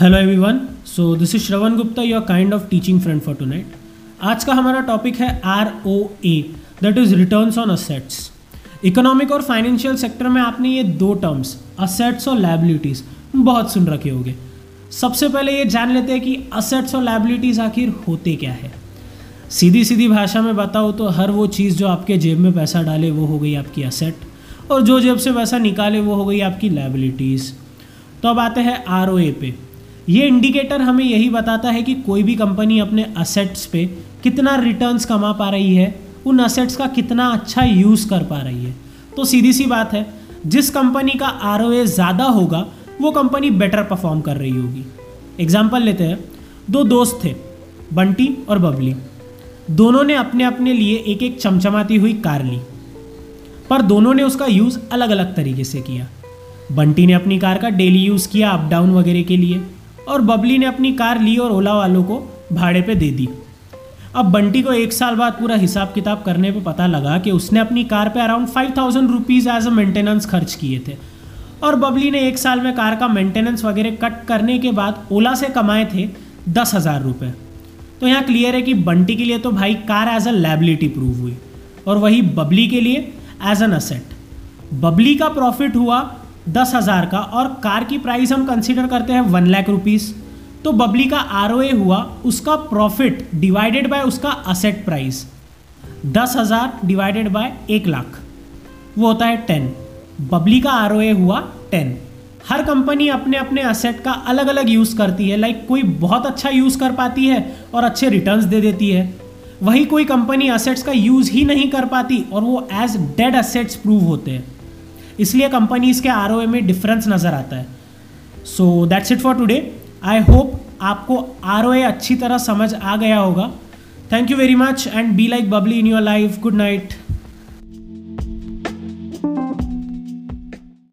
Hello everyone so this is Shravan Gupta your kind of teaching friend for tonight आज का हमारा topic है R O A that is returns on assets economic और financial sector में आपने ये दो टर्म्स असेट्स और लाइबिलिटीज़ बहुत सुन रखे होंगे। सबसे पहले ये जान लेते हैं कि असेट्स और लाइबिलिटीज़ आखिर होते क्या है। सीधी सीधी भाषा में बताओ तो हर वो चीज़ जो आपके जेब में पैसा डाले, वो हो गई आपकी असेट और जो जेब से पैसा निकाले, वो हो गई आपकी लाइबिलिटीज़ तो अब आते हैं आर ओ ए पे। ये इंडिकेटर हमें यही बताता है कि कोई भी कंपनी अपने असेट्स पे कितना रिटर्न्स कमा पा रही है, उन असेट्स का कितना अच्छा यूज़ कर पा रही है। तो सीधी सी बात है, जिस कंपनी का आरओए ज़्यादा होगा, वो कंपनी बेटर परफॉर्म कर रही होगी। एग्ज़ाम्पल लेते हैं, दो दोस्त थे, बंटी और बबली। दोनों ने अपने अपने लिए एक एक चमचमाती हुई कार ली, पर दोनों ने उसका यूज़ अलग अलग तरीके से किया। बंटी ने अपनी कार का डेली यूज़ किया अप डाउन वगैरह के लिए। और बबली ने अपनी कार ली और ओला वालों को भाड़े पे दे दी। अब बंटी को एक साल बाद पूरा हिसाब किताब करने पे पता लगा कि उसने अपनी कार पे around five thousand rupees as a maintenance खर्च किए थे। और बबली ने एक साल में कार का मेंटेनेंस वगैरह कट करने के बाद ओला से कमाए थे दस हज़ार रुपये तो यहाँ क्लियर है कि बंटी के लिए तो भाई car as a liability prove हुई। और वही बबली के लिए एज एन असेट बबली का प्रॉफिट हुआ दस हज़ार का और कार की प्राइस हम कंसिडर करते हैं वन लाख रुपीज़ तो बबली का आरओए हुआ, उसका प्रॉफिट डिवाइडेड बाय उसका असेट प्राइस दस हज़ार डिवाइडेड बाय एक लाख। वो होता है टेन बबली का आरओए हुआ टेन हर कंपनी अपने अपने असेट का अलग अलग यूज़ करती है। लाइक कोई बहुत अच्छा यूज़ कर पाती है और अच्छे रिटर्न्स दे देती है। वही कोई कंपनी असेट्स का यूज़ ही नहीं कर पाती और वो एज डेड असेट्स प्रूव होते हैं। इसलिए कंपनीज़ के आर में डिफरेंस नज़र आता है। So that's it for today I hope आपको आर अच्छी तरह समझ आ गया होगा। Thank you very much and be like bubbly in your life good night